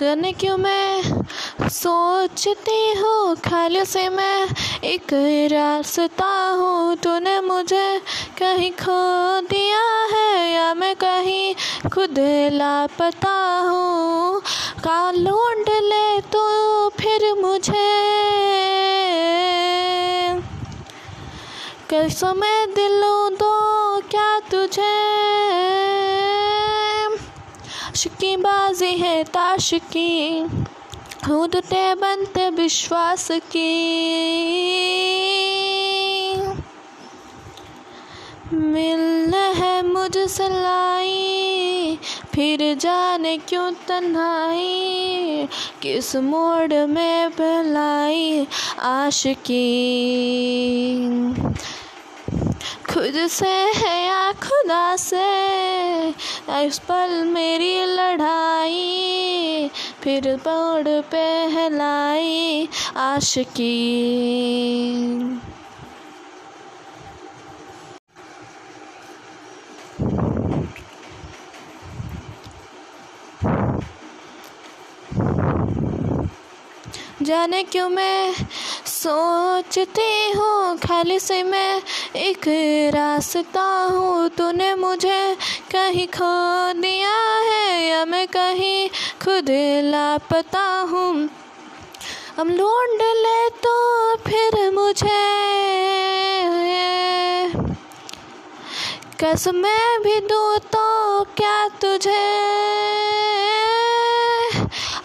जाने क्यों मैं? सोचती हूँ खाली से मैं एक रास्ता हूँ। तूने मुझे कहीं खो दिया है या मैं कहीं खुद लापता हूँ? का लूट ले तो फिर मुझे। कैसा मैं दिलों दो, क्या तुझे? शिकी बाजी है ताश की कूदते बनते विश्वास की। मिलना है मुझसे लाई फिर जाने क्यों तन्हाई? किस मोड़ में बलाई आशिकी? खुद से है या खुदा से इस पल मेरी लड़ाई, फिर पौड़ पहलाई आशिकी। जाने क्यों मैं सोचती हूँ, खाली से मैं एक रास्ता हूँ। तूने मुझे कहीं खो दिया है या मैं कहीं खुद लापता हूँ? हम लौट ले तो फिर मुझे। कसम मैं भी दूँ तो क्या तुझे?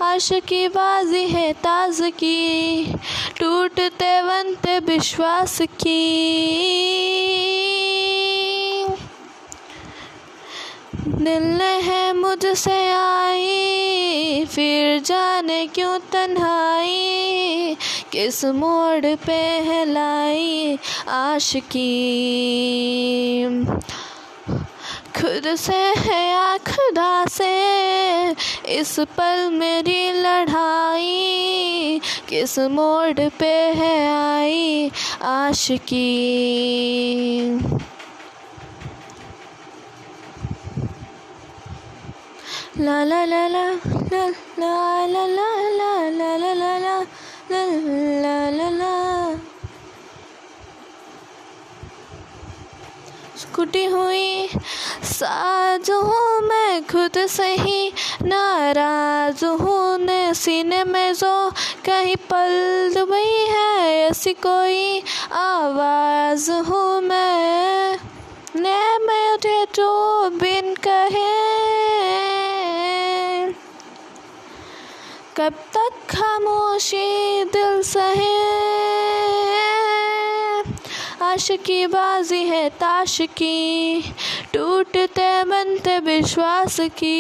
आश की बाजी है ताज की, टूटते बनते विश्वास की। दिल ने है मुझसे आई, फिर जाने क्यों तन्हाई? किस मोड़ पे है लाई आशिकी? खुद से है या खुदा से इस पल मेरी लड़ाई किस मोड़ पे है आई आशिकी? ला ला ला ला ला ला ला। स्कूटी हुई। साज हूँ मैं खुद सही। नाराज़ हूँ ने सीने में जो कहीं पल दुबई है, ऐसी कोई आवाज़ हूँ मैं। ने मेरे जो बिन कहे। कब तक खामोशी दिल सहे आश की बाजी है ताश की, टूटते बनते विश्वास की।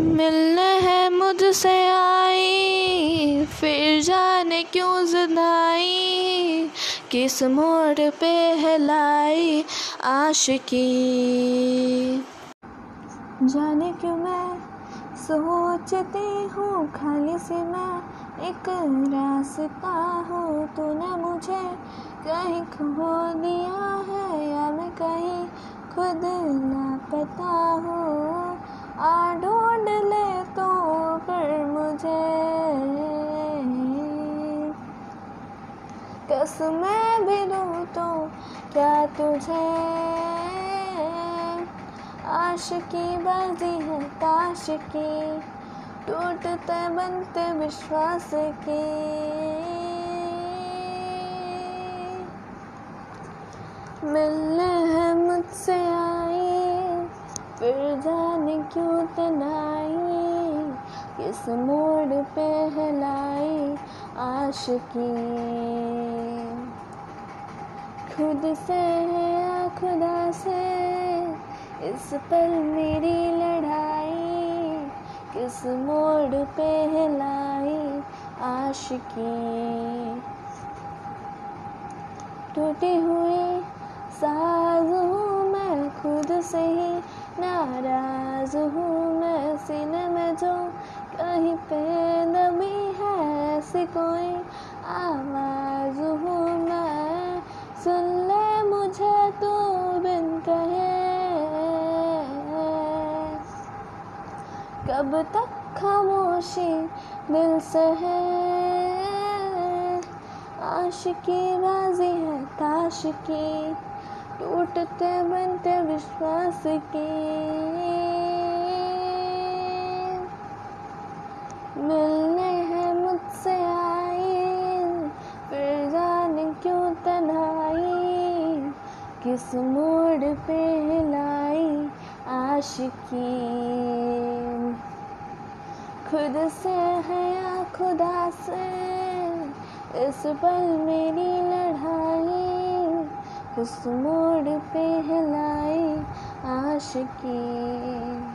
मिलने है मुझसे आई, फिर जाने क्यों जुदाई? किस मोड़ पे है लाई आशिकी? जाने क्यों मैं सोचती हूँ, खाली से मैं एक रास्ता हूँ तूने मुझे कहीं खो दिया है या मैं कहीं खुद लापता हूँ? आ ढूंढ ले तो फिर मुझे। कसमें भी दूँ तो क्या तुझे? आश की बाजी है ताश की। टूटते बनते विश्वास की। मिलने है मुझसे आई फिर जाने क्यों तनाई किस मोड़ पे है लाई आश की खुद से है या खुदा से, इस पल मेरी आशिकी। टूटी हुई साज हूँ मैं खुद से ही, नाराज़ हूँ मैं सीने में जो कहीं पे नमी है ऐसी कोई आवाज़ हूँ मैं। सुन ले मुझे तू बिन कहे। कब तक खामोशी दिल से है। आशिकी राज़ी है, ताश की। टूटते बनते विश्वास की। मिलने हैं मुझसे आई फिर जाने क्यों तन्हाई। किस मोड़ पे हिलाई आशिकी? खुद से है खुदा से? इस पल मेरी लड़ाई उस मोड़ पे हिलाई आशिकी।